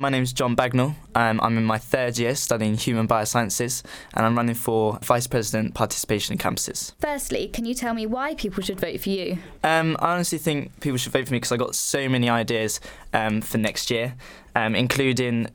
My name is Jon Bagnall. Um, I'm in my third year studying human biosciences and I'm running for Vice President Participation in Campuses. Firstly, can you tell me why people should vote for you? Um, I honestly think people should vote for me because I got so many ideas um, for next year, um, including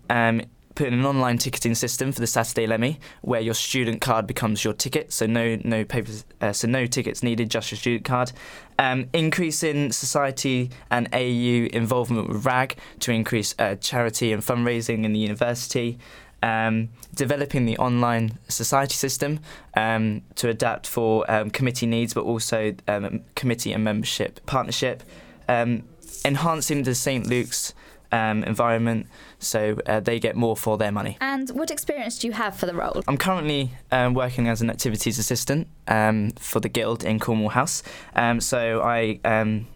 um, in an online ticketing system for the Saturday Lemmy, where your student card becomes your ticket. So no no papers, uh, so no tickets needed, just your student card. Um, increasing society and AU involvement with RAG to increase uh, charity and fundraising in the university. Um, developing the online society system um, to adapt for um, committee needs, but also um, committee and membership partnership. Um, enhancing the St Luke's um, environment so uh, they get more for their money. And what experience do you have for the role? I'm currently um, working as an activities assistant um, for the Guild in Cornwall House. Um, so I um,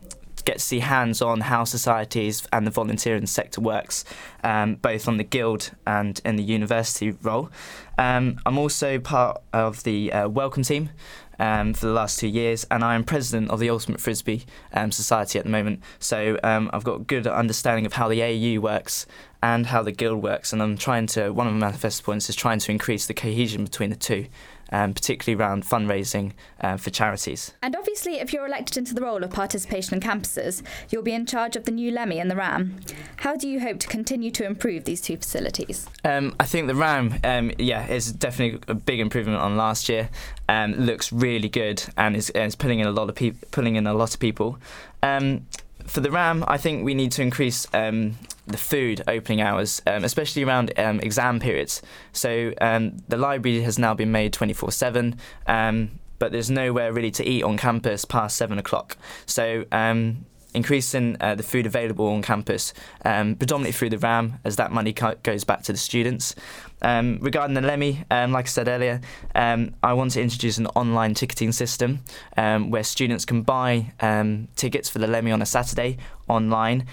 get to see hands on how societies and the volunteering sector works, um, both on the Guild and in the university role. Um, I'm also part of the uh, Welcome team. Um, for the last two years, and I am president of the Ultimate Frisbee um, Society at the moment. So um, I've got a good understanding of how the AU works and how the guild works, and I'm trying to. One of my manifesto points is trying to increase the cohesion between the two um, particularly around fundraising uh, for charities. And obviously, if you're elected into the role of participation in campuses, you'll be in charge of the new Lemmy and the RAM. How do you hope to continue to improve these two facilities? Um, I think the RAM, um, yeah, is definitely a big improvement on last year. Um, looks really good and is, is pulling in a lot of people. Pulling in a lot of people. Um, for the RAM, I think we need to increase um, the food opening hours, um, especially around um, exam periods. So um, the library has now been made 24 7, um, but there's nowhere really to eat on campus past 7 o'clock. So um, increasing uh, the food available on campus, um, predominantly through the RAM, as that money co- goes back to the students. Um, regarding the Lemmy, um, like I said earlier, um, I want to introduce an online ticketing system um, where students can buy um, tickets for the Lemmy on a Saturday online,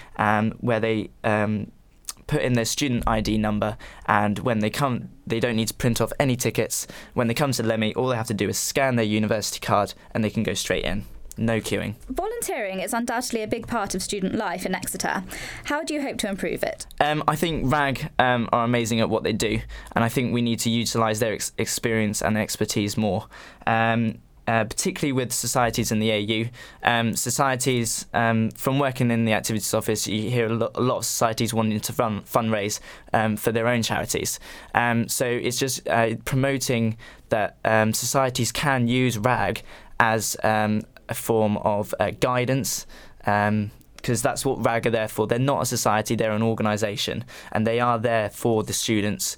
where they put in their student ID number, and when they come, they don't need to print off any tickets. When they come to the Lemmy, all they have to do is scan their university card, and they can go straight in. No queuing. Volunteering is undoubtedly a big part of student life in Exeter. How do you hope to improve it? Um, I think RAG um, are amazing at what they do, and I think we need to utilise their ex- experience and expertise more. Um, uh, particularly with societies in the AU. Um, societies, um, from working in the activities office, you hear a, lo- a lot of societies wanting to run fundraise um, for their own charities. Um, so it's just uh, promoting that um, societies can use RAG as um, a form of uh, guidance. because that's what RAG are there for. They're not a society; they're an organisation, and they are there for the students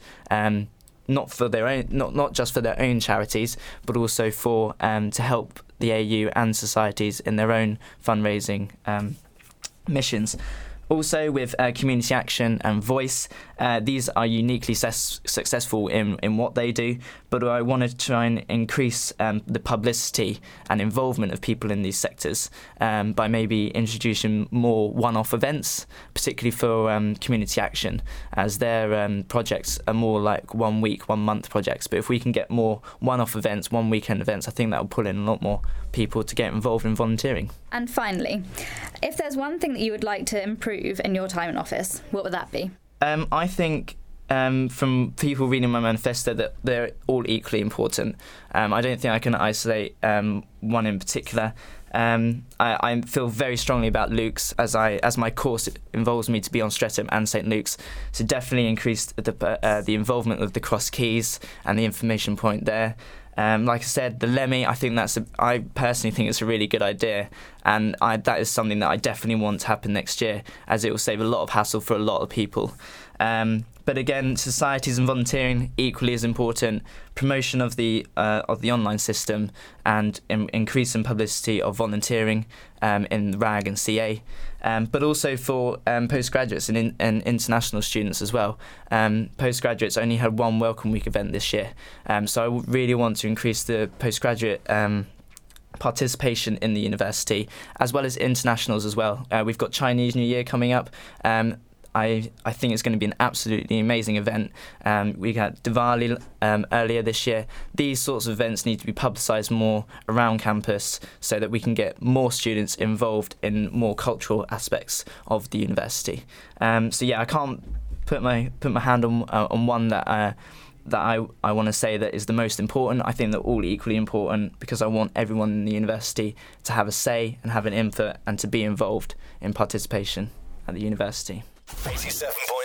not for their own, not not just for their own charities, but also for um, to help the AU and societies in their own fundraising um, missions. Also, with uh, community action and voice, uh, these are uniquely ses- successful in, in what they do, but I want to try and increase um, the publicity and involvement of people in these sectors um, by maybe introducing more one off events, particularly for um, community action, as their um, projects are more like one week, one month projects. But if we can get more one off events, one weekend events, I think that will pull in a lot more people to get involved in volunteering. And finally, if there's one thing that you would like to improve in your time in office, what would that be? Um, I think um, from people reading my manifesto that they're all equally important. Um, I don't think I can isolate um, one in particular. Um, I, I, feel very strongly about Luke's as I as my course involves me to be on Streatham and St Luke's. So definitely increase the uh, the involvement of the Cross Keys and the information point there. Um, like I said, the Lemmy, I think that's a, I personally think it's a really good idea, and I, that is something that I definitely want to happen next year, as it will save a lot of hassle for a lot of people. Um, but again, societies and volunteering equally as important. Promotion of the uh, of the online system and in, increase in publicity of volunteering um, in RAG and CA, um, but also for um, postgraduates and, in, and, international students as well. Um, postgraduates only had one Welcome Week event this year, um, so I really want to increase the postgraduate participation in the university, as well as internationals as well. Uh, we've got Chinese New Year coming up. Um, I, I think it's going to be an absolutely amazing event. Um, we got Diwali um, earlier this year. These sorts of events need to be publicised more around campus so that we can get more students involved in more cultural aspects of the university. Um, so yeah, I can't put my put my hand on uh, on one that uh, that I, I want to say that is the most important. I think they're all equally important because I want everyone in the university to have a say and have an input and to be involved in participation at the university. 87.7 Xpression FM.